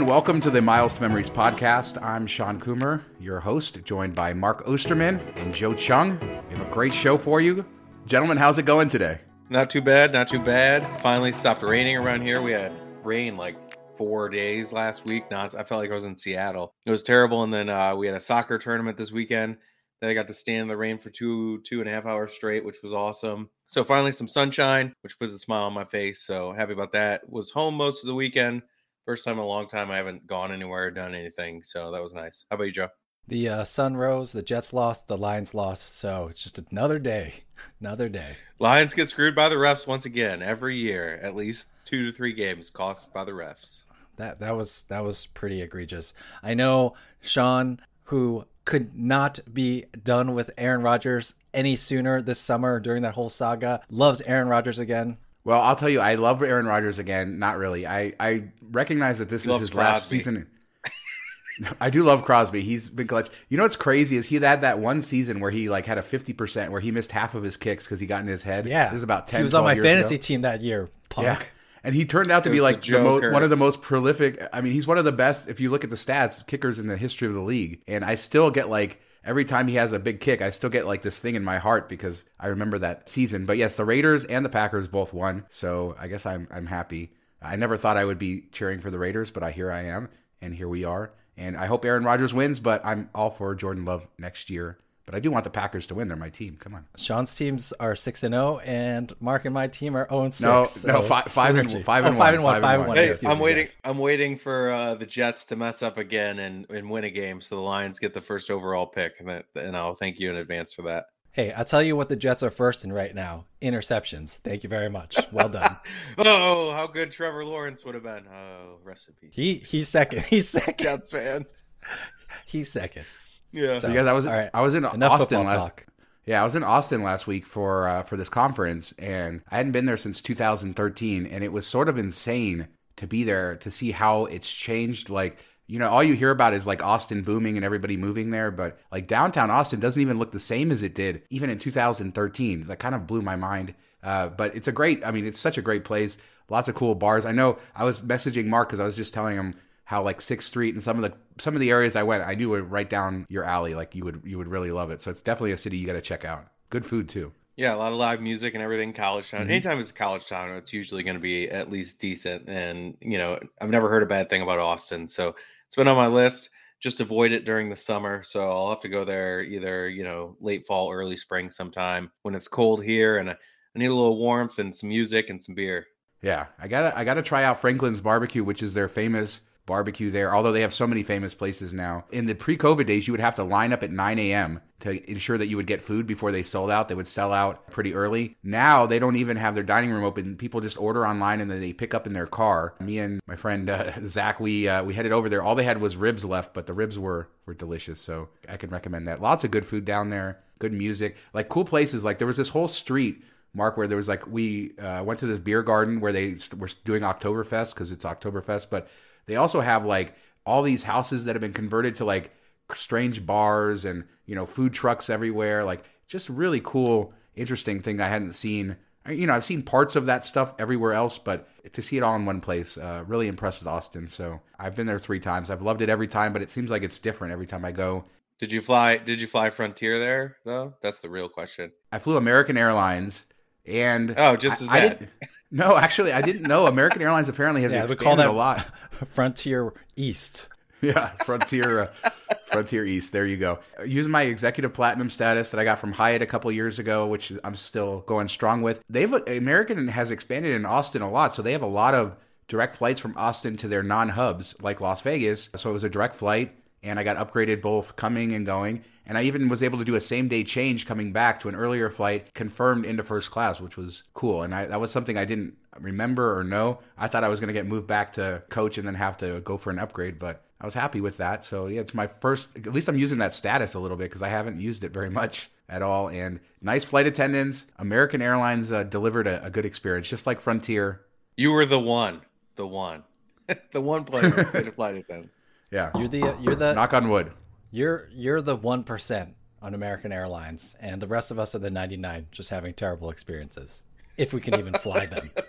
and welcome to the Miles to Memories podcast. I'm Shawn Coomer, your host, joined by Mark Ostermann and Joe Cheung. We have a great show for you. Gentlemen, how's it going today? Not too bad, not too bad. Finally stopped raining around here. We had rain like four days last week. Not I felt like I was in Seattle. It was terrible. And then uh, we had a soccer tournament this weekend that I got to stand in the rain for two two and a half hours straight, which was awesome. So finally some sunshine, which puts a smile on my face. So happy about that. Was home most of the weekend. First time in a long time I haven't gone anywhere or done anything. So that was nice. How about you, Joe? The uh, sun rose, the Jets lost, the Lions lost. So it's just another day. Another day. Lions get screwed by the refs once again every year. At least two to three games cost by the refs. That that was that was pretty egregious. I know Shawn, who could not be done with Aaron Rodgers any sooner this summer during that whole saga, loves Aaron Rodgers again. Well, I'll tell you, I love Aaron Rodgers again. Not really. I, I recognize that this He is loves his last season. I do love Crosby. He's been clutch. You know what's crazy is he had that one season where he like had a fifty percent where he missed half of his kicks because he got in his head. Yeah, this is about ten. He was on my fantasy ago. team that year. Punk. Yeah. And he turned out to be was the like the mo- one of the most prolific. I mean, he's one of the best. If you look at the stats, kickers in the history of the league. And I still get like every time he has a big kick, I still get like this thing in my heart because I remember that season. But yes, the Raiders and the Packers both won, so I guess I'm I'm happy. I never thought I would be cheering for the Raiders, but I here I am, and here we are. And I hope Aaron Rodgers wins, but I'm all for Jordan Love next year. But I do want the Packers to win. They're my team. Come on. Shawn's teams are six and zero, and Mark and my team are zero and six. no, so fi- five and- synergy. five Oh, and five one, and one, five and five one. and one. Hey, I'm me, waiting. yes. I'm waiting for uh, the Jets to mess up again and, and win a game, so the Lions get the first overall pick, and, that, and I'll thank you in advance for that. Hey, I'll tell you what the Jets are first in right now: interceptions. Thank you very much. Well done. Oh, how good Trevor Lawrence would have been. Oh, recipe. he he's second. He's second. Jets fans. He's second. Yeah. So- because I was all right. I was in Enough Austin last. talk. Yeah, I was in Austin last week for uh, for this conference, and I hadn't been there since 2013, and it was sort of insane to be there to see how it's changed. Like, you know, all you hear about is like Austin booming and everybody moving there, but like downtown Austin doesn't even look the same as it did even in 2013. That kind of blew my mind. Uh, but it's a great. I mean, it's such a great place. Lots of cool bars. I know. I was messaging Mark because I was just telling him how like Sixth Street and some of the some of the areas I went, I knew were right down your alley. Like you would you would really love it. So it's definitely a city you got to check out. Good food too. Yeah, a lot of live music and everything. College town. Mhm. Anytime it's a college town, it's usually going to be at least decent. And you know, I've never heard a bad thing about Austin, so it's been on my list. Just avoid it during the summer, so I'll have to go there either you know late fall, early spring, sometime when it's cold here, and I, I need a little warmth and some music and some beer. Yeah, I gotta I gotta try out Franklin's Barbecue, which is their famous barbecue there. Although they have so many famous places now. In the pre-COVID days, you would have to line up at 9 a.m. to ensure that you would get food before they sold out. They would sell out pretty early. Now they don't even have their dining room open. People just order online and then they pick up in their car. Me and my friend uh, Zach, we uh, we headed over there. All they had was ribs left, but the ribs were were delicious. So I can recommend that. Lots of good food down there. Good music, like cool places. Like there was this whole street Mark, where there was like we uh, went to this beer garden where they were doing Oktoberfest because it's Oktoberfest, but they also have like all these houses that have been converted to like strange bars and you know food trucks everywhere. Like just really cool, interesting thing I hadn't seen. You know, I've seen parts of that stuff everywhere else, but to see it all in one place, uh, really impressed with Austin. So I've been there three times. I've loved it every time, but it seems like it's different every time I go. Did you fly? Did you fly Frontier there though? That's the real question. I flew American Airlines, and Oh, just as I, I didn't, no, actually, I didn't know. American Airlines apparently has Yeah, expanded call that a lot. Frontier East. Yeah, Frontier, uh, Frontier East. There you go. Using my executive platinum status that I got from Hyatt a couple years ago, which I'm still going strong with. They've American has expanded in Austin a lot, so they have a lot of direct flights from Austin to their non-hubs like Las Vegas. So it was a direct flight and I got upgraded both coming and going. And I even was able to do a same day change coming back to an earlier flight, confirmed into first class, which was cool. And I, that was something I didn't remember or know. I thought I was going to get moved back to coach and then have to go for an upgrade, but I was happy with that. So yeah, it's my first. At least I'm using that status a little bit because I haven't used it very much at all. And nice flight attendants. American Airlines uh, delivered a, a, good experience, just like Frontier. You were the one, the one, the one player flight attendants. Yeah, you're the you're the knock on wood. You're you're the one percent on American Airlines, and the rest of us are the ninety nine, just having terrible experiences. If we can even fly them.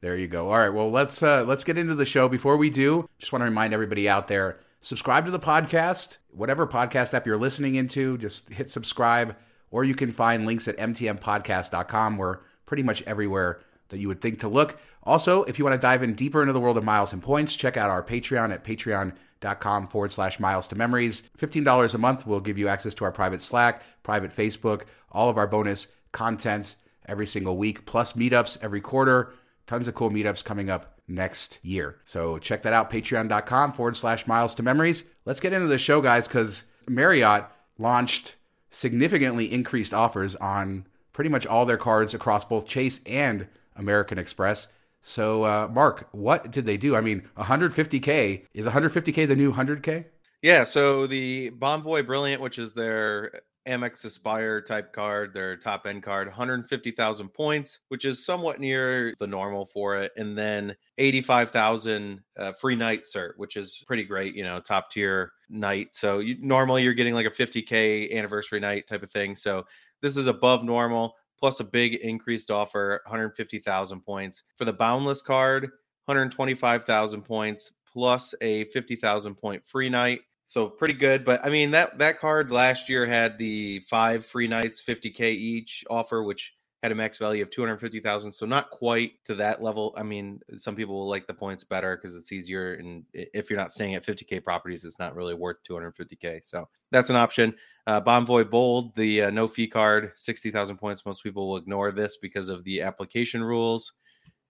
There you go. All right. Well, let's uh, let's get into the show. Before we do, just want to remind everybody out there: subscribe to the podcast, whatever podcast app you're listening into. Just hit subscribe, or you can find links at mtmpodcast.com. We're pretty much everywhere that you would think to look. Also, if you want to dive in deeper into the world of miles and points, check out our Patreon at patreon.com forward slash miles to memories. $15 a month will give you access to our private Slack, private Facebook, all of our bonus content every single week, plus meetups every quarter tons of cool meetups coming up next year. So check that out, patreon.com forward slash miles to memories. Let's get into the show, guys, because Marriott launched significantly increased offers on pretty much all their cards across both Chase and American Express. So, uh, Mark, what did they do? I mean, 150K is 150K the new 100K? Yeah. So the Bonvoy Brilliant, which is their Amex Aspire type card, their top end card, 150,000 points, which is somewhat near the normal for it. And then 85,000 uh, free night cert, which is pretty great, you know, top tier night. So you, normally you're getting like a 50K anniversary night type of thing. So this is above normal, plus a big increased offer, 150,000 points. For the Boundless card, 125,000 points, plus a 50,000 point free night so pretty good. But I mean that that card last year had the five free nights, 50k each offer, which had a max value of 250,000. So not quite to that level. I mean, some people will like the points better because it's easier. And if you're not staying at 50k properties, it's not really worth 250k. So that's an option. Uh, Bonvoy Bold, the uh, no fee card, 60,000 points. Most people will ignore this because of the application rules.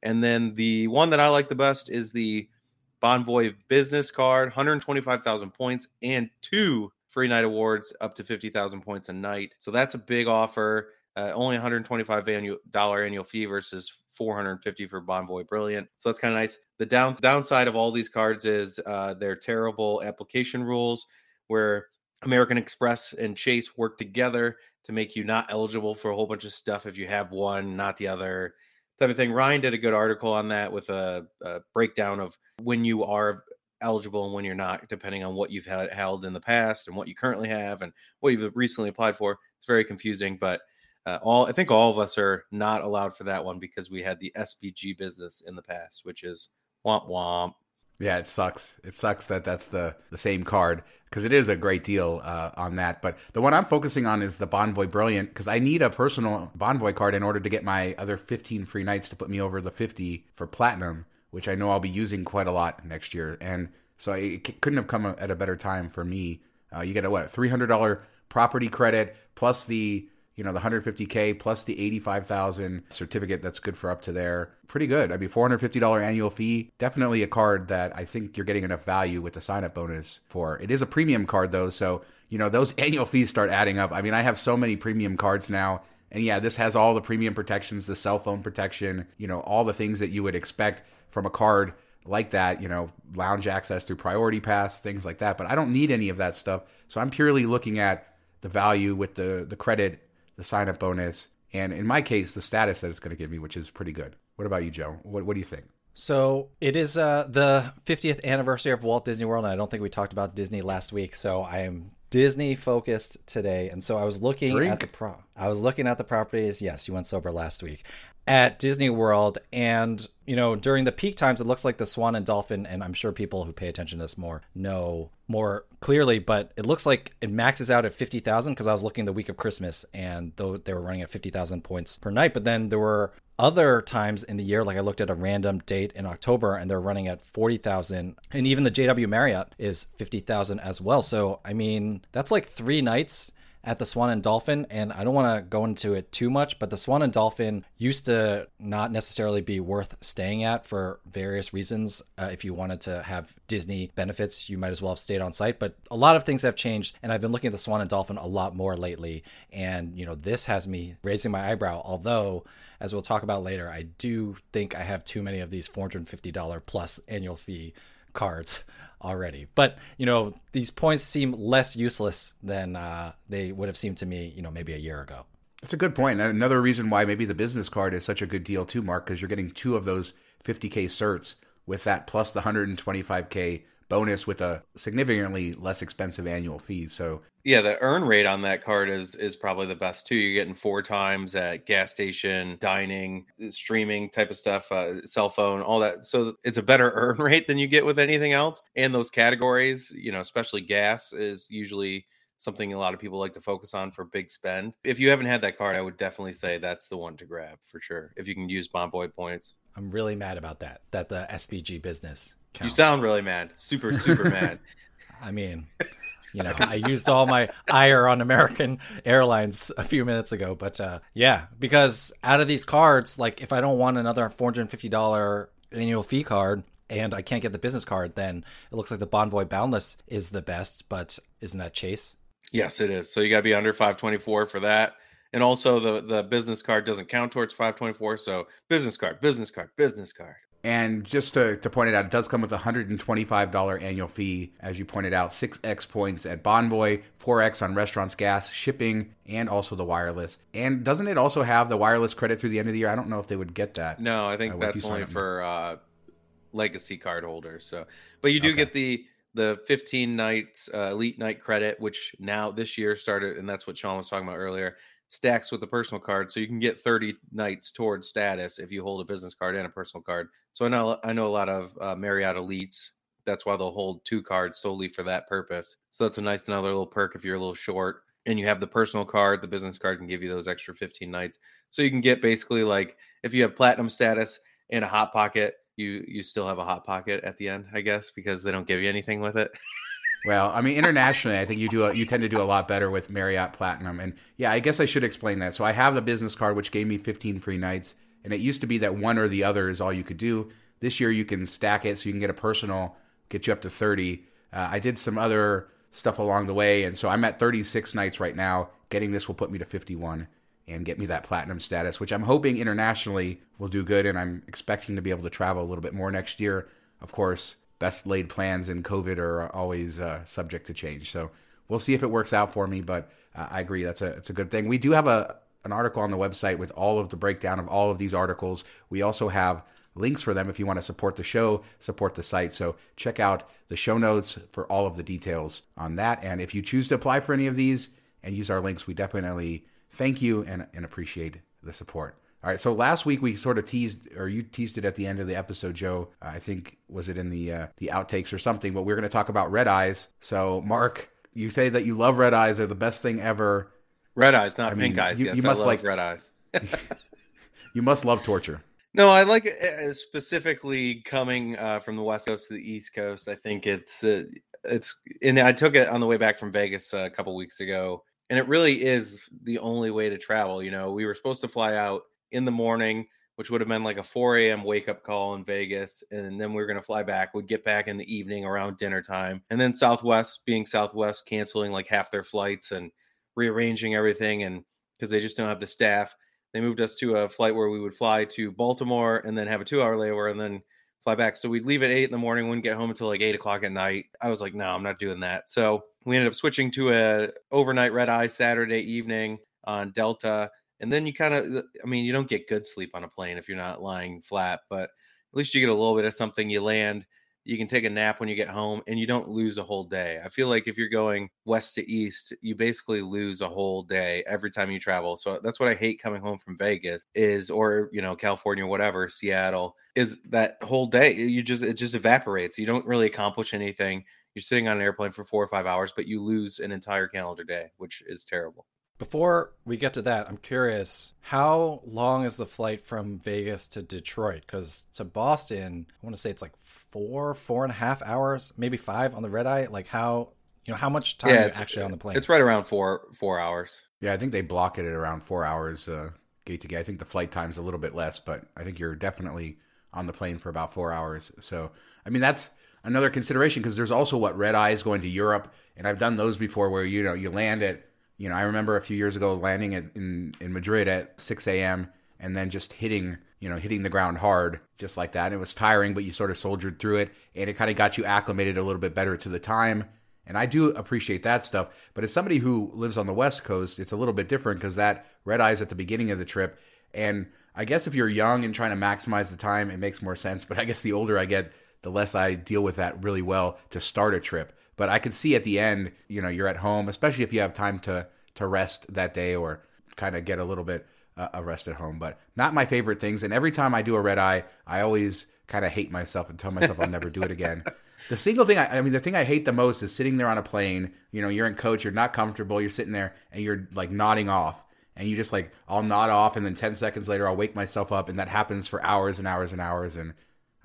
And then the one that I like the best is the Bonvoy business card, 125,000 points, and two free night awards up to 50,000 points a night. So that's a big offer. Uh, only 125 annual dollar annual fee versus 450 for Bonvoy Brilliant. So that's kind of nice. The down downside of all these cards is uh, their terrible application rules, where American Express and Chase work together to make you not eligible for a whole bunch of stuff if you have one, not the other type of thing. Ryan did a good article on that with a, a breakdown of when you are eligible and when you're not, depending on what you've had held in the past and what you currently have and what you've recently applied for. It's very confusing, but uh, all I think all of us are not allowed for that one because we had the SPG business in the past, which is womp womp. Yeah, it sucks. It sucks that that's the the same card because it is a great deal uh, on that. But the one I'm focusing on is the Bonvoy Brilliant because I need a personal Bonvoy card in order to get my other 15 free nights to put me over the 50 for platinum, which I know I'll be using quite a lot next year. And so it couldn't have come at a better time for me. Uh, you get a what $300 property credit plus the you know the 150k plus the 85,000 certificate that's good for up to there. Pretty good. I mean, $450 annual fee. Definitely a card that I think you're getting enough value with the sign up bonus for. It is a premium card though, so you know those annual fees start adding up. I mean, I have so many premium cards now. And yeah, this has all the premium protections, the cell phone protection, you know, all the things that you would expect from a card like that, you know, lounge access through priority pass, things like that. But I don't need any of that stuff. So I'm purely looking at the value with the the credit the sign up bonus, and in my case, the status that it's going to give me, which is pretty good. What about you, Joe? What, what do you think? So it is uh, the 50th anniversary of Walt Disney World, and I don't think we talked about Disney last week. So I am Disney focused today, and so I was looking Drink. at the pro. I was looking at the properties. Yes, you went sober last week at Disney World, and you know during the peak times, it looks like the Swan and Dolphin, and I'm sure people who pay attention to this more know more clearly, but it looks like it maxes out at 50,000 because I was looking the week of Christmas and though they were running at 50,000 points per night, but then there were other times in the year, like I looked at a random date in October and they're running at 40,000. And even the JW Marriott is 50,000 as well. So, I mean, that's like three nights at the Swan and Dolphin, and I don't want to go into it too much, but the Swan and Dolphin used to not necessarily be worth staying at for various reasons. Uh, if you wanted to have Disney benefits, you might as well have stayed on site. But a lot of things have changed, and I've been looking at the Swan and Dolphin a lot more lately. And, you know, this has me raising my eyebrow, although as we'll talk about later, I do think I have too many of these $450 plus annual fee cards already. But you know, these points seem less useless than uh, they would have seemed to me, you know, maybe a year ago. That's a good point. Another reason why maybe the business card is such a good deal too, Mark, because you're getting two of those 50k certs with that plus the 125k bonus with a significantly less expensive annual fee. So yeah, the earn rate on that card is is probably the best too. You're getting four times at gas station, dining, streaming type of stuff, uh, cell phone, all that. So it's a better earn rate than you get with anything else. And those categories, you know, especially gas, is usually something a lot of people like to focus on for big spend. If you haven't had that card, I would definitely say that's the one to grab for sure. If you can use Bonvoy points. I'm really mad about that. That the SPG business Counts. You sound really mad. Super, super mad. I mean, you know, I used all my ire on American Airlines a few minutes ago, but uh, yeah, because out of these cards, like if I don't want another $450 annual fee card and I can't get the business card, then it looks like the Bonvoy Boundless is the best. But isn't that Chase? Yes, it is. So you got to be under 524 for that. And also the the business card doesn't count towards 524. So business card, business card, business card. And just to, to point it out, it does come with a $125 annual fee, as you pointed out, 6x points at Bonvoy, 4x on restaurants, gas, shipping, and also the wireless. And doesn't it also have the wireless credit through the end of the year? I don't know if they would get that. No, I think uh, that's only for uh, legacy card holders. So, but you do okay. get the the 15 nights uh, elite night credit, which now this year started, and that's what Shawn was talking about earlier stacks with a personal card, so you can get 30 nights towards status if you hold a business card and a personal card. So I know I know a lot of uh, Marriott elites. That's why they'll hold two cards solely for that purpose. So that's a nice another little perk if you're a little short and you have the personal card. The business card can give you those extra 15 nights. So you can get basically like if you have platinum status and a hot pocket, you you still have a hot pocket at the end, I guess, because they don't give you anything with it. Well, I mean, internationally, I think you do a, you tend to do a lot better with Marriott Platinum, and yeah, I guess I should explain that. So I have the business card, which gave me 15 free nights, and it used to be that one or the other is all you could do. This year, you can stack it, so you can get a personal, get you up to 30. Uh, I did some other stuff along the way, and so I'm at 36 nights right now. Getting this will put me to 51 and get me that platinum status, which I'm hoping internationally will do good, and I'm expecting to be able to travel a little bit more next year. Of course, best laid plans in COVID are always uh, subject to change. So we'll see if it works out for me. But uh, I agree that's a it's a good thing. We do have a an article on the website with all of the breakdown of all of these articles. We also have links for them if you want to support the show, support the site. So check out the show notes for all of the details on that. And if you choose to apply for any of these and use our links, we definitely thank you and, and appreciate the support. All right, so last week we sort of teased, or you teased it at the end of the episode, Joe. I think was it in the uh, the outtakes or something. But we're going to talk about red eyes. So, Mark, you say that you love red eyes; they're the best thing ever. Red eyes, not I mean, pink eyes. You, yes, you must like red eyes. you must love torture. No, I like it uh, specifically coming uh, from the west coast to the east coast. I think it's uh, it's and I took it on the way back from Vegas uh, a couple weeks ago, and it really is the only way to travel. You know, we were supposed to fly out in the morning, which would have been like a 4 a.m. wake up call in Vegas. And then we are going to fly back. We'd get back in the evening around dinner time. And then Southwest, being Southwest, canceling like half their flights and rearranging everything. And because they just don't have the staff, they moved us to a flight where we would fly to Baltimore and then have a two hour layover and then fly back. So we'd leave at eight in the morning, wouldn't get home until like eight o'clock at night. I was like, no, I'm not doing that. So we ended up switching to a overnight red eye Saturday evening on Delta and then you kind of uh, i mean you don't get good sleep on a plane if you're not lying flat but at least you get a little bit of something you land you can take a nap when you get home and you don't lose a whole day. I feel like if you're going west to east you basically lose a whole day every time you travel so that's what i hate coming home from vegas is or you know california whatever seattle is that whole day you just it just evaporates you don't really accomplish anything you're sitting on an airplane for four or five hours but you lose an entire calendar day which is terrible before we get to that, I'm curious how long is the flight from Vegas to Detroit? Because to Boston, I want to say it's like four, four and a half hours, maybe five on the red eye. Like, how You know, how much time yeah, it's actually on the plane? It's right around four four hours. Yeah, I think they block it at around four hours uh, gate to gate. I think the flight time's a little bit less, but I think you're definitely on the plane for about four hours. So, I mean, that's another consideration because there's also what red eye is going to Europe, and I've done those before where you know you land at you know I remember a few years ago landing at, in in Madrid at 6 a.m. and then just hitting you know hitting the ground hard just like that. And it was tiring, but you sort of soldiered through it, and it kind of got you acclimated a little bit better to the time. And I do appreciate that stuff. But as somebody who lives on the West Coast, it's a little bit different because that red eyes at the beginning of the trip. And I guess if you're young and trying to maximize the time, it makes more sense. But I guess the older I get, the less I deal with that really well to start a trip. But I can see at the end, you know, you're at home, especially if you have time to to rest that day or kind of get a little bit uh, a rest at home. But not my favorite things. And every time I do a red eye, I always kind of hate myself and tell myself I'll never do it again. The single thing I, I mean, the thing I hate the most is sitting there on a plane. You know, you're in coach, you're not comfortable, you're sitting there and you're like nodding off, and you just like I'll nod off, and then ten seconds later I'll wake myself up, and that happens for hours and hours and hours, and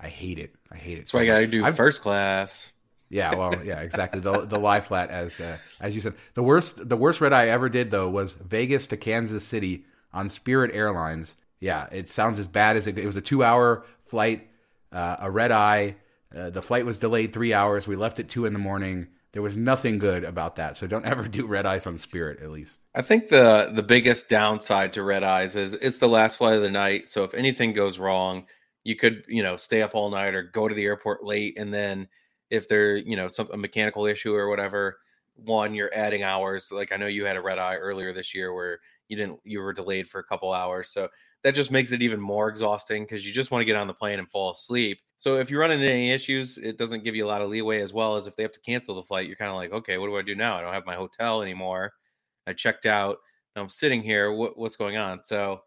I hate it. I hate it. That's why I got to do I've, first class. Yeah, well, yeah, exactly. The the lie flat as uh, as you said. The worst the worst red eye I ever did though was Vegas to Kansas City on Spirit Airlines. Yeah, it sounds as bad as it, it was a two hour flight, uh, a red eye uh, the flight was delayed three hours. We left at two in the morning. There was nothing good about that. So don't ever do red eyes on Spirit, at least. I think the the biggest downside to red eyes is it's the last flight of the night. So if anything goes wrong, you could you know stay up all night or go to the airport late, and then if there you know some a mechanical issue or whatever, one you're adding hours. Like I know you had a red eye earlier this year where you didn't you were delayed for a couple hours. So that just makes it even more exhausting because you just want to get on the plane and fall asleep. So if you run into any issues, it doesn't give you a lot of leeway as well as if they have to cancel the flight, you're kind of like, okay, what do I do now? I don't have my hotel anymore. I checked out. I'm sitting here. What, what's going on? So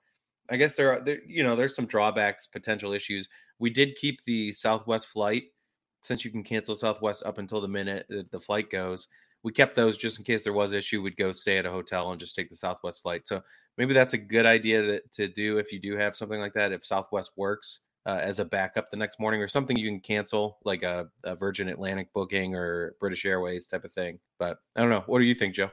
I guess there are, there, you know, there's some drawbacks, potential issues. We did keep the Southwest flight since you can cancel Southwest up until the minute that the flight goes we kept those just in case there was issue. We'd go stay at a hotel and just take the Southwest flight. So maybe that's a good idea to, to do if you do have something like that. If Southwest works uh, as a backup the next morning or something you can cancel, like a, a Virgin Atlantic booking or British Airways type of thing. But I don't know. What do you think, Joe?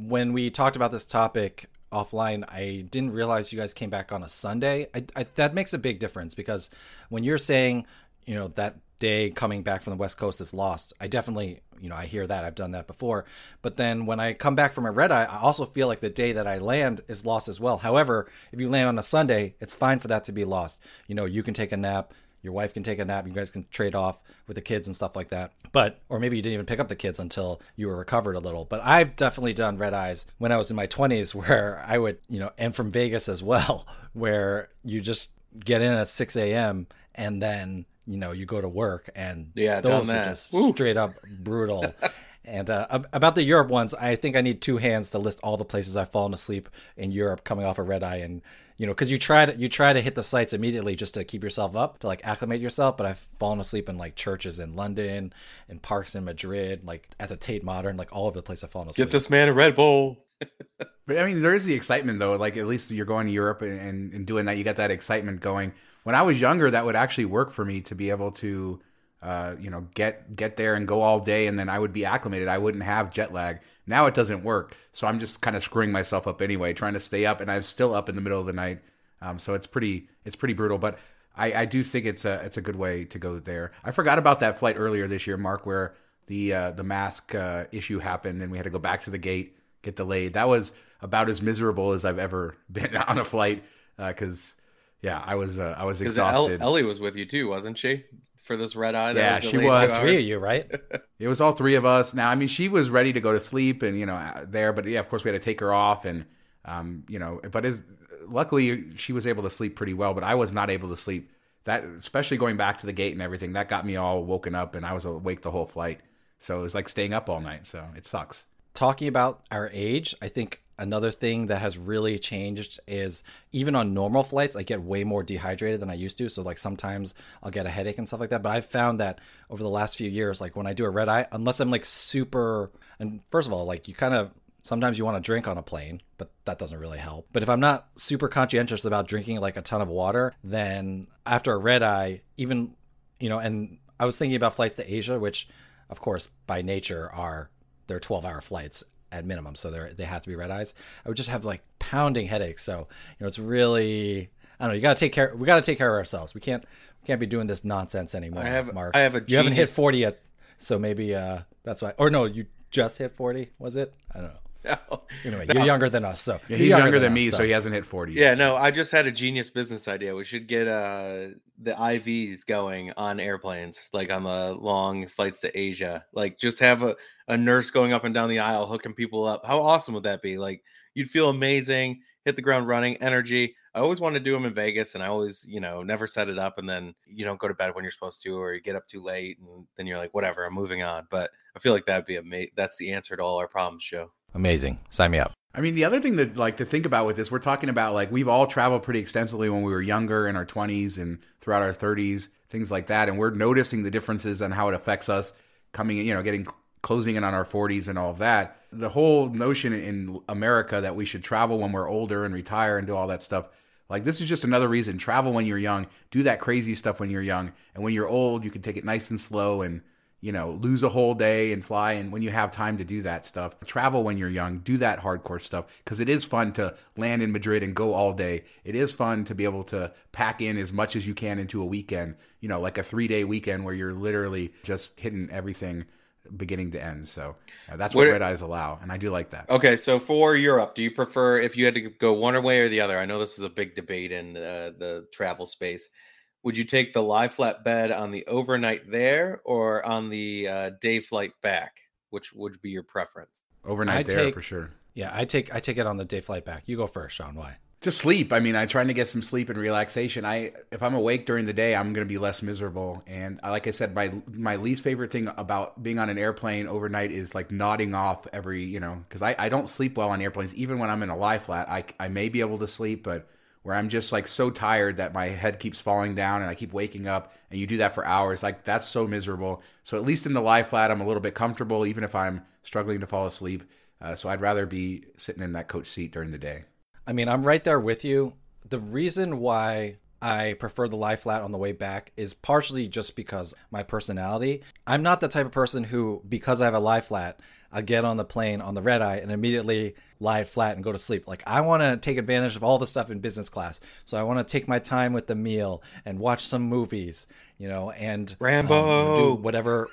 When we talked about this topic offline, I didn't realize you guys came back on a Sunday. I, I, that makes a big difference because when you're saying, you know, that day coming back from the West Coast is lost. I definitely, you know, I hear that. I've done that before. But then when I come back from a red eye, I also feel like the day that I land is lost as well. However, if you land on a Sunday, it's fine for that to be lost. You know, you can take a nap. Your wife can take a nap. You guys can trade off with the kids and stuff like that. But, or maybe you didn't even pick up the kids until you were recovered a little. But I've definitely done red eyes when I was in my 20s where I would, you know, and from Vegas as well, where you just get in at 6 a.m. and then you know you go to work and yeah those were just Woo. straight up brutal. And uh, about the europe ones i think i need two hands to list all the places i've fallen asleep in europe coming off a red eye and you know because you try to you try to hit the sites immediately just to keep yourself up to like acclimate yourself but i've fallen asleep in like churches in london and parks in madrid like at the tate modern like all over the place i've fallen asleep. get this man a red bull. But i mean there is the excitement though like at least you're going to europe and, and, and doing that you got that excitement going when I was younger, that would actually work for me to be able to, uh, you know, get get there and go all day, and then I would be acclimated. I wouldn't have jet lag. Now it doesn't work, so I'm just kind of screwing myself up anyway, trying to stay up, and I'm still up in the middle of the night. Um, so it's pretty it's pretty brutal, but I, I do think it's a it's a good way to go there. I forgot about that flight earlier this year, Mark, where the uh, the mask uh, issue happened, and we had to go back to the gate, get delayed. That was about as miserable as I've ever been on a flight because uh, yeah, I was uh, I was exhausted. Ellie was with you too, wasn't she? For this red eye. yeah, was she was. Three of you, right? it was all three of us. Now, I mean, she was ready to go to sleep, and you know, uh, there. But yeah, of course, we had to take her off, and um, you know, but is luckily she was able to sleep pretty well, but I was not able to sleep. That, especially going back to the gate and everything, that got me all woken up, and I was awake the whole flight. So it was like staying up all night. So it sucks. Talking about our age, I think Another thing that has really changed is even on normal flights, I get way more dehydrated than I used to. So, like, sometimes I'll get a headache and stuff like that. But I've found that over the last few years, like, when I do a red eye, unless I'm like super, and first of all, like, you kind of sometimes you want to drink on a plane, but that doesn't really help. But if I'm not super conscientious about drinking like a ton of water, then after a red eye, even, you know, and I was thinking about flights to Asia, which, of course, by nature are they're 12 hour flights at minimum, so they they have to be red eyes. I would just have like pounding headaches. So you know, it's really I don't know. You got to take care. We got to take care of ourselves. We can't we can't be doing this nonsense anymore. I have- Mark. I have a you haven't hit 40 yet, so maybe uh that's why. Or no, you just hit 40. Was it? I don't know. No, Anyway, you're younger than us, so Yeah, he's younger, than, us, me, so. he hasn't hit 40. Yeah, no, I just had a genius business idea. We should get uh the IVs going on airplanes, like on the long flights to Asia. Like just have a, a nurse going up and down the aisle hooking people up. How awesome would that be? Like you'd feel amazing, hit the ground running, energy. I always want to do them in Vegas and I always, you know, never set it up and then you don't go to bed when you're supposed to or you get up too late and then you're like whatever, I'm moving on. But I feel like that'd be amazing. That's the answer to all our problems, Joe. Amazing. Sign me up. I mean, the other thing that like to think about with this, we're talking about like we've all traveled pretty extensively when we were younger in our 20s and throughout our 30s, things like that, and we're noticing the differences and how it affects us coming, you know, getting closing in on our 40s and all of that. The whole notion in America that we should travel when we're older and retire and do all that stuff. Like this is just another reason travel when you're young, do that crazy stuff when you're young, and when you're old, you can take it nice and slow and you know, lose a whole day and fly. And when you have time to do that stuff, travel when you're young, do that hardcore stuff because it is fun to land in Madrid and go all day. It is fun to be able to pack in as much as you can into a weekend, you know, like a three day weekend where you're literally just hitting everything beginning to end. So uh, that's what, What- red eyes allow. And I do like that. Okay, so for Europe, do you prefer if you had to go one way or the other? I know this is a big debate in uh, the travel space. Would you take the lie flat bed on the overnight there or on the uh, day flight back? Which would be your preference? Overnight I'd there take- for sure. Yeah, I take I take it on the day flight back. You go first, Shawn. Why? Just sleep. I mean, I'm trying to get some sleep and relaxation. I if I'm awake during the day, I'm going to be less miserable. And uh, like I said, my my least favorite thing about being on an airplane overnight is like nodding off every, you know, because I, I don't sleep well on airplanes. Even when I'm in a lie flat, I I may be able to sleep, but where I'm just like so tired that my head keeps falling down and I keep waking up, and you do that for hours, like that's so miserable. So at least in the lie flat, I'm a little bit comfortable, even if I'm struggling to fall asleep. Uh, so I'd rather be sitting in that coach seat during the day. I mean, I'm right there with you. The reason why I prefer the lie flat on the way back is partially just because my personality. I'm not the type of person who, because I have a lie flat, I get on the plane on the red eye and immediately lie flat and go to sleep. Like I want to take advantage of all the stuff in business class. So I want to take my time with the meal and watch some movies, you know, and um, Rambo. do whatever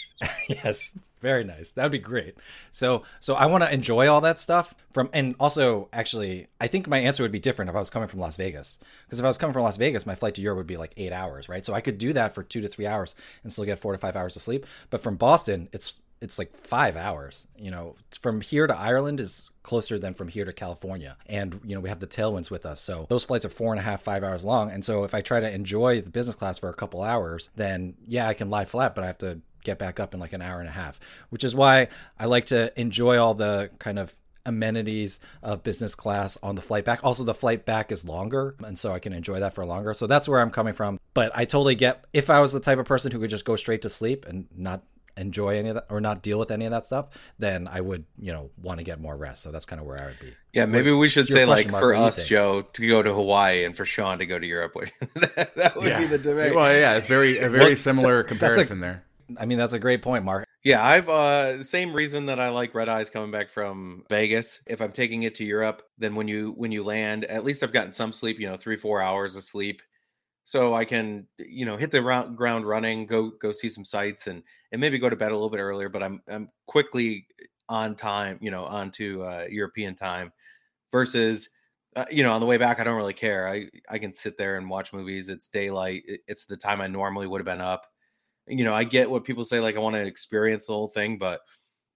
yes very nice. That would be great. So so i want to enjoy all that stuff from and also actually i think my answer would be different if i was coming from las vegas. Because if i was coming from las vegas my flight to europe would be like eight hours right? So i could do that for two to three hours and still get four to five hours of sleep. But from boston it's it's like five hours you know? From here to ireland is closer than from here to california. And you know we have the tailwinds with us. So those flights are four and a half five hours long. And so if i try to enjoy the business class for a couple hours then yeah i can lie flat but i have to get back up in like an hour and a half, which is why I like to enjoy all the kind of amenities of business class on the flight back. Also, the flight back is longer, and so I can enjoy that for longer. So that's where I'm coming from. But I totally get if I was the type of person who could just go straight to sleep and not enjoy any of that or not deal with any of that stuff, then I would, you know, want to get more rest. So that's kind of where I would be. Yeah, maybe we should say like Mark, for what do you us. Joe, to go to Hawaii and for Sean to go to Europe. that, that would be the debate. Well, yeah, it's very a very Well, similar comparison there. I mean, that's a great point, Mark. Yeah, I've uh same reason that I like red eyes coming back from Vegas. If I'm taking it to Europe, then when you when you land, at least I've gotten some sleep, you know, 3-4 hours of sleep. So I can, you know, hit the rou- ground running, go go see some sights and and maybe go to bed a little bit earlier, but I'm I'm quickly on time, you know, onto uh European time versus uh, you know, on the way back I don't really care. I I can sit there and watch movies. It's daylight. It's the time I normally would have been up you know, I get what people say, like I want to experience the whole thing, but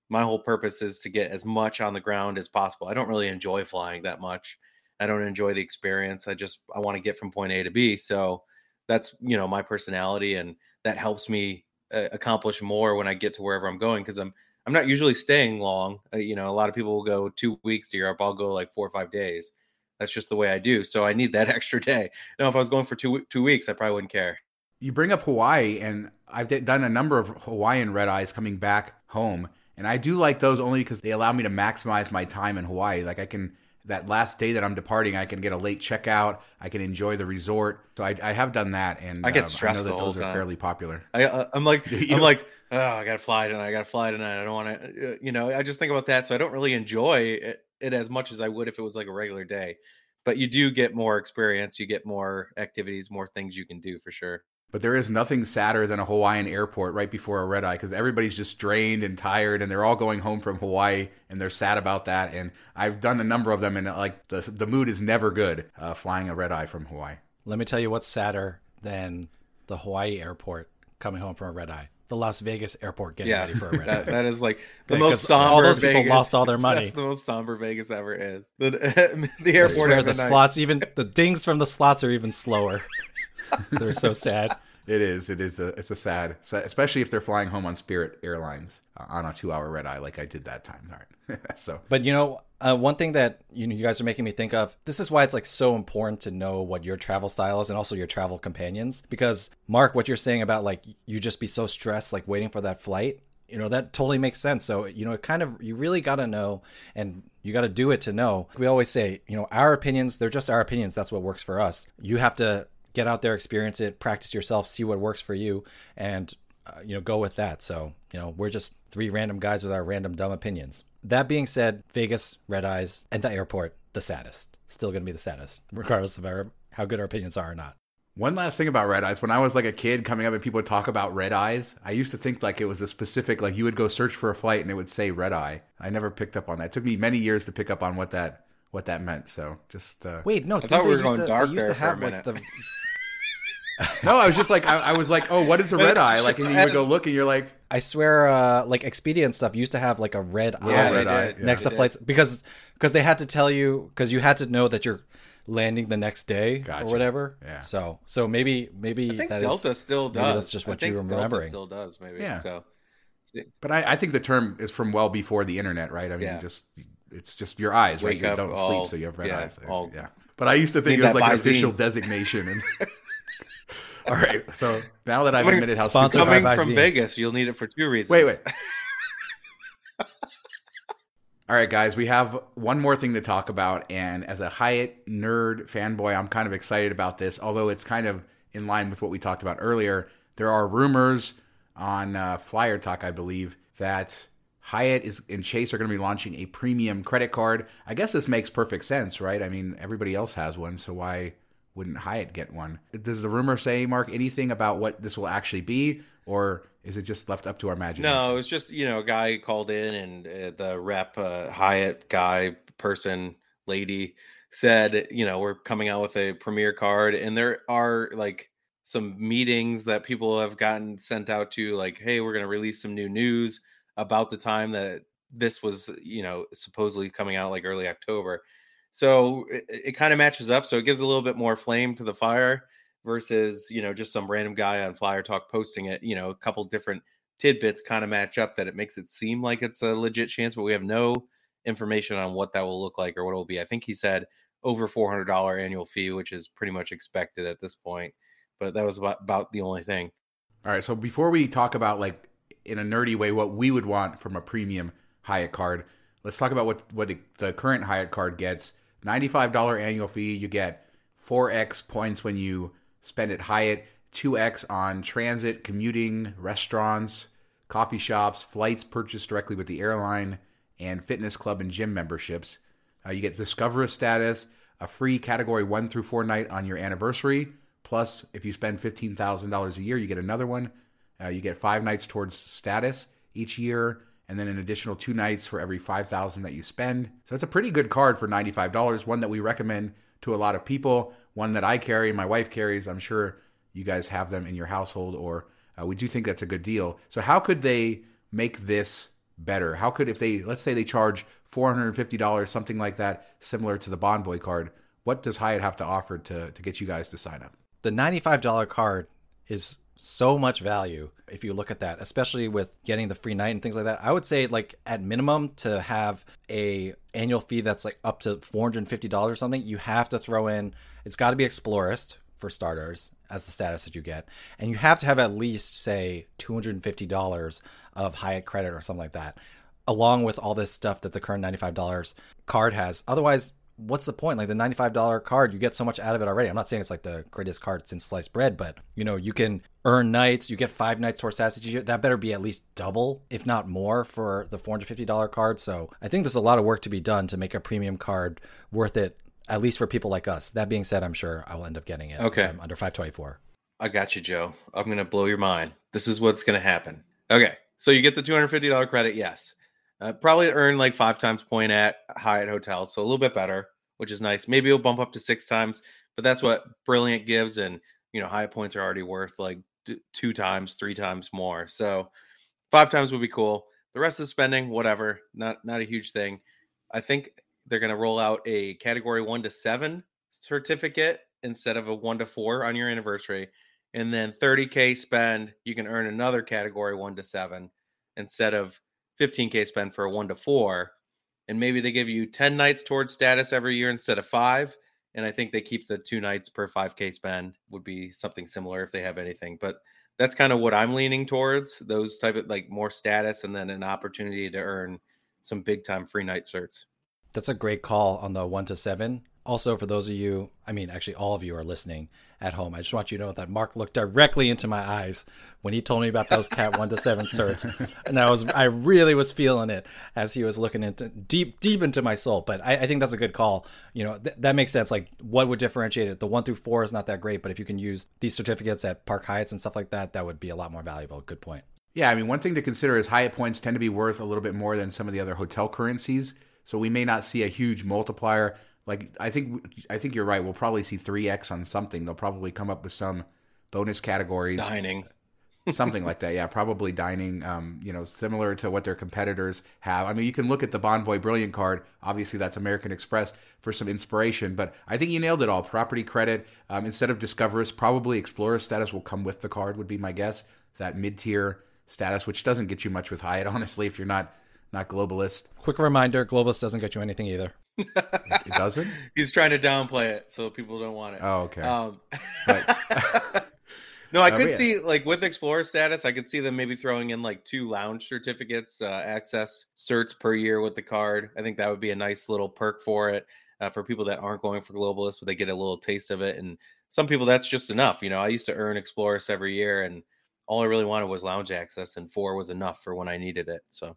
my whole purpose is to get as much on the ground as possible. I don't really enjoy flying that much. I don't enjoy the experience. I just I want to get from point A to B. So that's you know my personality, and that helps me uh, accomplish more when I get to wherever I'm going because I'm I'm not usually staying long. Uh, you know, a lot of people will go two weeks to Europe. I'll go like four or five days. That's just the way I do. So I need that extra day. Now, if I was going for two two weeks, I probably wouldn't care. You bring up Hawaii, and I've done a number of Hawaiian red eyes coming back home, and I do like those only because they allow me to maximize my time in Hawaii. Like I can, that last day that I'm departing, I can get a late checkout. I can enjoy the resort. So I, I have done that, and I get um, stressed I know that those are fairly popular. I, uh, I'm like, You I'm know- like, oh, I gotta fly tonight. I gotta fly tonight. I don't want to, uh, you know. I just think about that, so I don't really enjoy it, it as much as I would if it was like a regular day. But you do get more experience. You get more activities, more things you can do for sure. But there is nothing sadder than a Hawaiian airport right before a red eye because everybody's just drained and tired, and they're all going home from Hawaii, and they're sad about that. And I've done a number of them, and like the the mood is never good uh, flying a red eye from Hawaii. Let me tell you what's sadder than the Hawaii airport coming home from a red eye. The Las Vegas airport getting Yeah, ready for a red that, eye. that is like the Yeah, most 'cause somber. all those people Vegas- lost all their money. That's the most somber Vegas ever is. The, the I airport. swear the night. slots even the dings from the slots are even slower. They're so sad. It is. It is. A, it's a sad, especially if they're flying home on Spirit Airlines uh, on a two-hour red eye, like I did that time. All right. so But you know, uh, one thing that you know you guys are making me think of. This is why it's like so important to know what your travel style is and also your travel companions. Because Mark, what you're saying about like you just be so stressed, like waiting for that flight. You know that totally makes sense. So you know, it kind of you really got to know, and you got to do it to know. We always say, you know, our opinions, they're just our opinions. That's what works for us. You have to get out there, experience it, practice yourself, see what works for you, and uh, you know go with that. So you know we're just three random guys with our random dumb opinions. That being said, Vegas, red eyes, and the airport, the saddest. Still going to be the saddest, regardless of our, how good our opinions are or not. One last thing about red eyes. When I was like a kid coming up and people would talk about red eyes, I used to think like it was a specific, like you would go search for a flight and it would say red eye. I never picked up on that. It took me many years to pick up on what that what that meant. So just uh, Wait, no, thought we were going to, dark they used there to for a have like minute. the. no, I was just like I, I was like, oh, what is a red eye? Like, and you would go look and you're like, I swear, uh, like Expedia and stuff used to have like a red Yeah, eye red eye, did. yeah. next to flights because because they had to tell you because you had to know that you're landing the next day Gotcha. or whatever. Yeah. So so maybe maybe I think that is Delta still does. maybe that's just I what you think were Delta remembering. Still does maybe. Yeah. So But I, I think the term is from well before the internet, right? I mean, Yeah. just it's just your eyes, right? Wake You don't all- sleep, so you have red yeah, eyes. all- yeah. But I used to think it was like an Visine. official designation. And all right, so now that I've Coming- admitted how Sponsored stupid coming by from Visine. Vegas, you'll need it for two reasons. Wait, wait. All right, guys, we have one more thing to talk about. And as a Hyatt nerd fanboy, I'm kind of excited about this, although it's kind of in line with what we talked about earlier. There are rumors on uh, FlyerTalk, I believe, that Hyatt is and Chase are going to be launching a premium credit card. I guess this makes perfect sense, right? I mean, everybody else has one, so why wouldn't Hyatt get one? Does the rumor say, Mark, anything about what this will actually be, or is it just left up to our imagination? No, it was just you know a guy called in and uh, the rep uh, Hyatt guy person lady said you know we're coming out with a premiere card and there are like some meetings that people have gotten sent out to like hey we're going to release some new news about the time that this was you know supposedly coming out like early October. So it, it kind of matches up so it gives a little bit more flame to the fire versus you know just some random guy on FlyerTalk posting it you know a couple different tidbits kind of match up that it makes it seem like it's a legit chance but we have no information on what that will look like or what it will be i think he said over $400 annual fee which is pretty much expected at this point but that was about, about the only thing All right, so before we talk about like in a nerdy way what we would want from a premium Hyatt card, let's talk about what what the current Hyatt card gets. $95 annual fee, you get 4x points when you spend at Hyatt, 2x on transit, commuting, restaurants, coffee shops, flights purchased directly with the airline, and fitness club and gym memberships. Uh, you get Discover status, a free category 1 through 4 night on your anniversary. Plus, if you spend $15,000 a year, you get another one. Uh, you get five nights towards status each year, and then an additional two nights for every 5000 that you spend. So it's a pretty good card for $95, one that we recommend to a lot of people, one that I carry, my wife carries. I'm sure you guys have them in your household, or uh, we do think that's a good deal. So, how could they make this better? How could, if they, let's say they charge $450, something like that, similar to the Bonvoy card, what does Hyatt have to offer to, to get you guys to sign up? the $95 card is so much value if you look at that especially with getting the free night and things like that. I would say like at minimum to have a annual fee that's like up to $450 or something you have to throw in it's got to be explorist for starters as the status that you get. And you have to have at least say $250 of hyatt credit or something like that along with all this stuff that the current $95 card has. Otherwise what's the point? Like the $95 card, you get so much out of it already. I'm not saying it's like the greatest card since sliced bread, but you know, you can earn nights, you get five nights towards status. That better be at least double, if not more, for the $450 card. So I think there's a lot of work to be done to make a premium card worth it, at least for people like us. That being said, I'm sure I will end up getting it. Okay. I'm under 524. I got you, Joe. I'm going to blow your mind. This is what's going to happen. Okay. So you get the $250 credit. Yes. Uh, probably earn like five times point at Hyatt hotels, so a little bit better, which is nice. Maybe it'll bump up to six times, but that's what Brilliant gives, and you know Hyatt points are already worth like d- two times, three times more. So five times would be cool. The rest of the spending, whatever, not not a huge thing. I think they're going to roll out a category one to seven certificate instead of a one to four on your anniversary, and then 30k spend, you can earn another category one to seven instead of 15k spend for a one to four and maybe they give you 10 nights towards status every year instead of five and i think they keep the two nights per 5k spend would be something similar if they have anything but that's kind of what i'm leaning towards those type of like more status and then an opportunity to earn some big time free night certs. That's a great call on the one to seven also for those of you i mean actually all of you are listening at home i just want you to know that mark looked directly into my eyes when he told me about those cat one to seven certs. And i was i really was feeling it as he was looking into deep deep into my soul. But i, I think that's a good call. You know th- that makes sense. Like what would differentiate it? The one through four is not that great but if you can use these certificates at park hyatts and stuff like that that would be a lot more valuable. Good point. Yeah, I mean, one thing to consider is Hyatt points tend to be worth a little bit more than some of the other hotel currencies. So we may not see a huge multiplier. Like I think I think you're right. We'll probably see 3x on something. They'll probably come up with some bonus categories, dining something like that. Yeah, probably dining. Um, you know, similar to what their competitors have. I mean, you can look at the Bonvoy Brilliant card. Obviously, that's American Express for some inspiration. But I think you nailed it all. Property credit um, instead of Discoverist, probably Explorer status will come with the card. Would be my guess. That mid tier status, which doesn't get you much with Hyatt, honestly, if you're not not globalist. quick reminder globalist doesn't get you anything either It doesn't. he's trying to downplay it so people don't want it Oh, okay. Um, But- no, I could but yeah. see like with Explorer status, I could see them maybe throwing in like two lounge certificates, uh, access certs per year with the card. I think that would be a nice little perk for it uh, for people that aren't going for globalist, but they get a little taste of it. And some people that's just enough. You know, I used to earn Explorers every year, and all I really wanted was lounge access, and four was enough for when I needed it. So,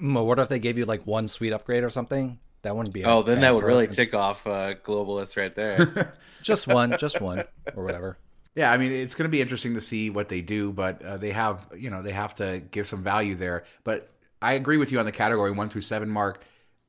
Mm, what if they gave you like one suite upgrade or something that wouldn't be a oh, then that would really tick off uh, globalist right there. just one just one or whatever Yeah, I mean it's going to be interesting to see what they do, but uh, they have you know they have to give some value there. But I agree with you on the category one through seven mark,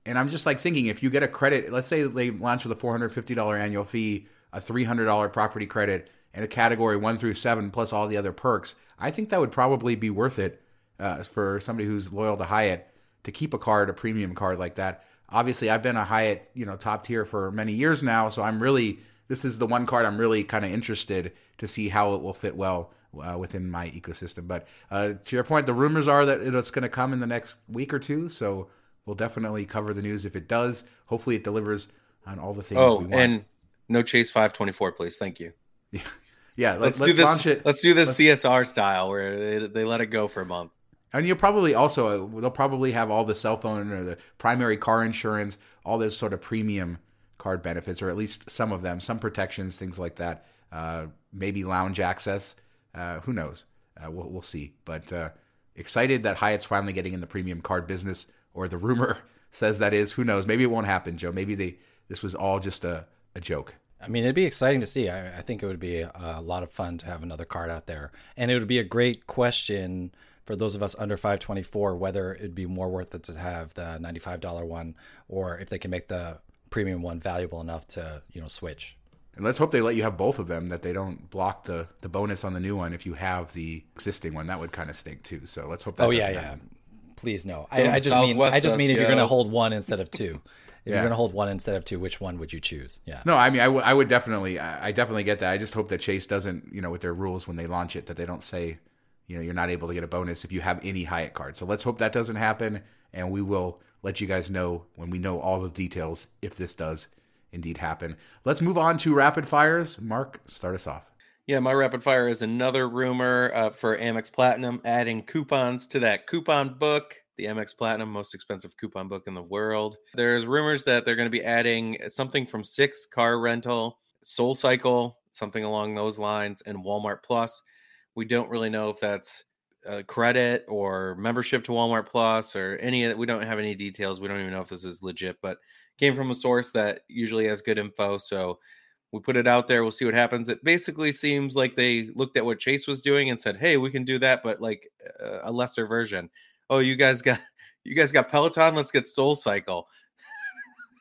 and I'm just like thinking if you get a credit, let's say they launch with a four hundred fifty dollar annual fee, a three hundred dollar property credit, and a category one through seven plus all the other perks, I think that would probably be worth it uh, for somebody who's loyal to Hyatt to keep a card, a premium card like that. Obviously, I've been a Hyatt, you know, top tier for many years now, so I'm really this is the one card I'm really kind of interested to see how it will fit well uh, within my ecosystem. But uh, to your point, the rumors are that it's going to come in the next week or two, so we'll definitely cover the news if it does. Hopefully, it delivers on all the things. oh, we want. and no Chase five twenty four, please. Thank you. yeah, Let's, let's, do this. it. Let's do this CSR style where they, they let it go for a month. And you'll probably also they'll probably have all the cell phone or the primary car insurance, all those sort of premium card benefits, or at least some of them, some protections, things like that. Uh, maybe lounge access. Uh, who knows? Uh, we'll we'll see. But uh, excited that Hyatt's finally getting in the premium card business, or the rumor says that is. Who knows? Maybe it won't happen, Joe. Maybe they this was all just a, a joke. I mean, it'd be exciting to see. I, I think it would be a, a lot of fun to have another card out there, and it would be a great question for those of us under 524 whether it'd be more worth it to have the $95 one or if they can make the premium one valuable enough to you know switch And let's hope they let you have both of them. That they don't block the the bonus on the new one if you have the existing one. That would kind of stink too. So let's hope that. oh yeah doesn't yeah happen. please no I, I just mean i just mean if you're gonna hold one instead of two if Yeah. you're gonna hold one instead of two which one would you choose yeah No, I mean, I, w- I would definitely, I I definitely get that. I just hope that Chase doesn't, you know, with their rules when they launch it, that they don't say, you know, you're not able to get a bonus if you have any Hyatt card. So let's hope that doesn't happen, and we will let you guys know when we know all the details if this does indeed happen. Let's move on to rapid fires. Mark, start us off. Yeah, my rapid fire is another rumor uh, for Amex Platinum adding coupons to that coupon book. the Amex Platinum, most expensive coupon book in the world. There's rumors that they're going to be adding something from Sixt Car Rental, Soul Cycle, something along those lines, and Walmart Plus. We don't really know if that's uh, credit or membership to Walmart Plus or any. Of it. We don't have any details. We don't even know if this is legit, but came from a source that usually has good info. So we put it out there. We'll see what happens. It basically seems like they looked at what Chase was doing and said, "Hey, we can do that, but like uh, a lesser version." Oh, you guys got you guys got Peloton. Let's get Soul Cycle.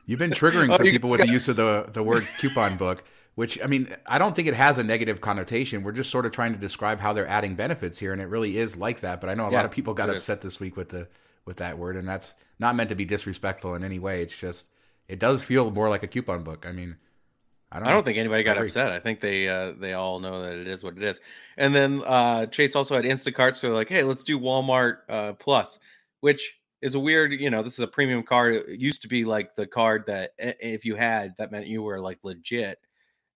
You've been triggering oh, some people with got... the use of the the word coupon book which I mean, I don't think it has a negative connotation. We're just sort of trying to describe how they're adding benefits here, and it really is like that. But I know a yeah, lot of people got upset this week with the with that word, and that's not meant to be disrespectful in any way. It's just it does feel more like a coupon book. I mean, I don't. I don't think anybody got upset. I think they uh, they all know that it is what it is. And then uh, Chase also had Instacart, so they're like, hey, let's do Walmart uh, Plus, which is a weird. You know, this is a premium card. It used to be like the card that if you had, that meant you were like legit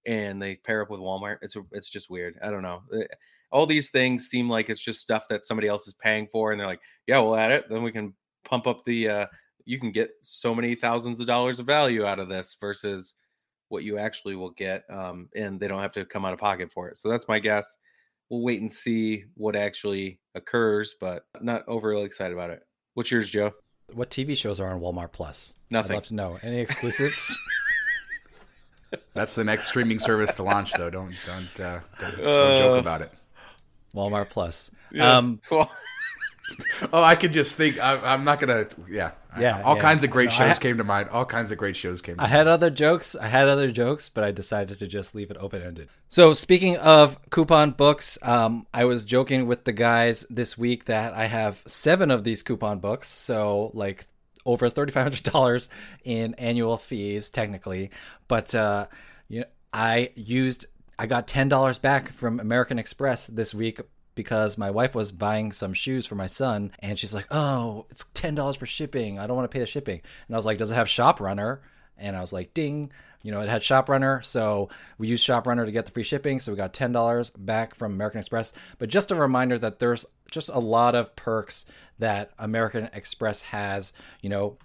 and they pair up with Walmart. It's it's just weird. I don't know. Eh, all these things seem like it's just stuff that somebody else is paying for, and they're like, "Yeah, we'll add it. Then we can pump up the. Uh, you can get so many thousands of dollars of value out of this versus what you actually will get, um, and they don't have to come out of pocket for it. So that's my guess. We'll wait and see what actually occurs, but not overly excited about it. What's yours, Joe? What TV shows are on Walmart Plus? Nothing. I'd love to know. Any exclusives? That's the next streaming service to launch, though. Don't don't uh, don't, don't uh, joke about it. Walmart Plus. Yeah. Um, oh, I could just think. I, am not gonna. Yeah. Yeah. all yeah. kinds of great shows ha- came to mind. All kinds of great shows came. I had other jokes. I had other jokes, but I decided to just leave it open ended. So speaking of coupon books, um, I was joking with the guys this week that I have seven of these coupon books. So like over $3,500 in annual fees, technically. But uh, you know, I used, I got $10 back from American Express this week because my wife was buying some shoes for my son and she's like, "Oh, it's $10 for shipping. I don't want to pay the shipping." And I was like, "Does it have Shop Runner?" And I was like, "Ding." You know, it had Shop Runner, so we used Shop Runner to get the free shipping, so we got $10 back from American Express. But just a reminder that there's just a lot of perks that American Express has. You know,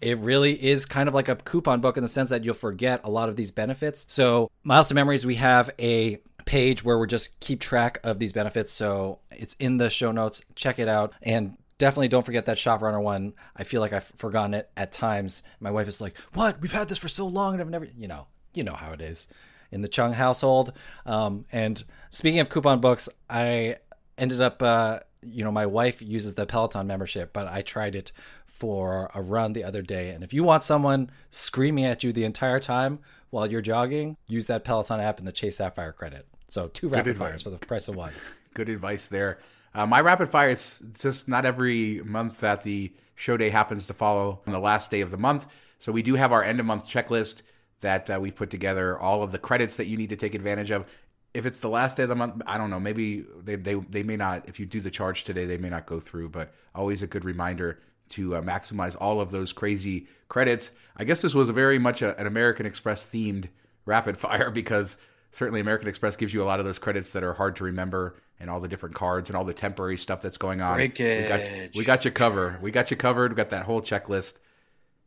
it really is kind of like a coupon book in the sense that you'll forget a lot of these benefits. So, Miles to Memories, we have a page where we just keep track of these benefits. So, it's in the show notes. Check it out. And definitely don't forget that shop runner one. I feel like I've forgotten it at times. My wife is like, "What? We've had this for so long and I've never, you know, you know how it is in the Cheung household." Um, and speaking of coupon books, I ended up uh, you know, my wife uses the Peloton membership, but I tried it for a run the other day. And if you want someone screaming at you the entire time while you're jogging, use that Peloton app and the Chase Sapphire credit. So two rapid fires for the price of one. Good advice there. Uh, my rapid fire is just not every month that the show day happens to follow on the last day of the month. So we do have our end of month checklist that uh, we've put together, all of the credits that you need to take advantage of if it's the last day of the month, I don't know. Maybe they, they, they may not, if you do the charge today, they may not go through, but always a good reminder to uh, maximize all of those crazy credits. I guess this was a very much a, an American Express themed rapid fire because certainly American Express gives you a lot of those credits that are hard to remember and all the different cards and all the temporary stuff that's going on. We got, we got you covered. We got you covered. We got that whole checklist.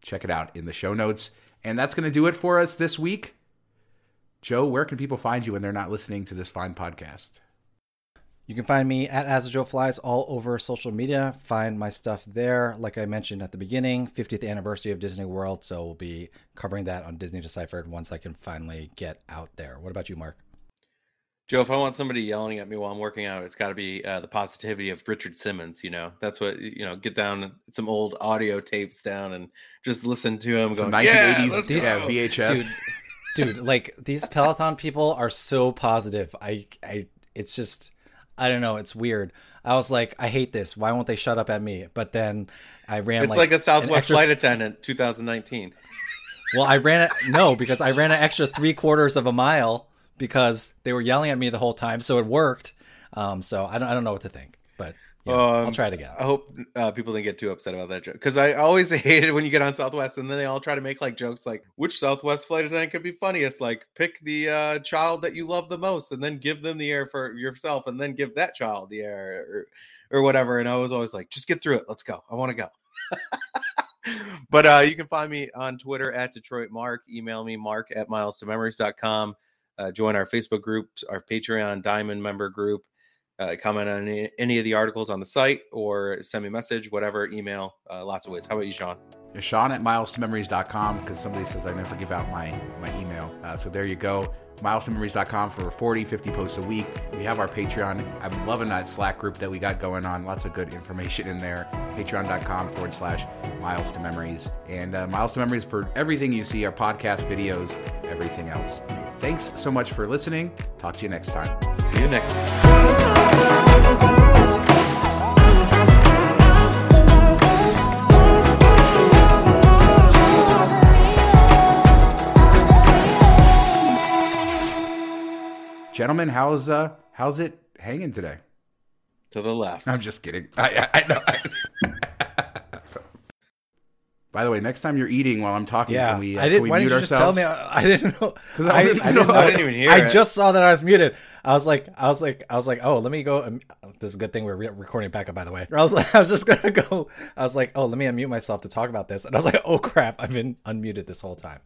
Check it out in the show notes. And that's going to do it for us this week. Joe, where can people find you when they're not listening to this fine podcast? You can find me at As Joe Flies all over social media. Find my stuff there. Like I mentioned at the beginning, 50th anniversary of Disney World. So we'll be covering that on Disney Deciphered once I can finally get out there. What about you, Mark? Joe, if I want somebody yelling at me while I'm working out, it's got to be uh, the positivity of Richard Simmons. You know, that's what you know. Get down some old audio tapes down and just listen to him some going. 1980s, yeah, yeah, VHS. Dude, dude like these peloton people are so positive i i it's just i don't know it's weird i was like i hate this why won't they shut up at me but then i ran it's like, like a southwest extra... flight attendant 2019 well i ran it no because i ran an extra three quarters of a mile because they were yelling at me the whole time so it worked um so i don't, I don't know what to think but yeah, um, I'll try it again. I hope uh, people didn't get too upset about that joke because I always hate it when you get on Southwest and then they all try to make like jokes like which Southwest flight attendant could be funniest. Like pick the uh, child that you love the most and then give them the air for yourself and then give that child the air. Or, or whatever. And I was always like, just get through it. Let's go. I want to go. but uh, you can find me on Twitter at Detroit Mark. Email me, mark at miles to memories.com. Uh, join our Facebook group, our Patreon Diamond member group. Uh, comment on any, any, of the articles on the site or send me a message, whatever, email, uh, lots of ways. How about you, Shawn? Shawn at miles2memories.com because somebody says I never give out my, my email. Uh, so there you go. Miles2memories.com for 40, 50 posts a week. We have our Patreon. I'm loving that Slack group that we got going on. Lots of good information in there. Patreon.com forward slash Miles to Memories. And uh, Miles to Memories for everything you see, our podcast, videos, everything else. Thanks so much for listening. Talk to you next time. See you next time. gentlemen, how's uh how's it hanging today? To the left. I'm just kidding. I, I, I know. By the way, next time you're eating while I'm talking, yeah, can we, uh, I didn't. we why mute didn't you ourselves? just tell me? I, I didn't know. I, I I, didn't didn't know. know. I didn't even hear I it. just saw that I was muted. I was like, I was like, I was like, oh, let me go. um, This is a good thing we're re- recording backup, by the way. I was like, I was just gonna go. I was like, oh, let me unmute myself to talk about this, and I was like, oh crap, I've been unmuted this whole time.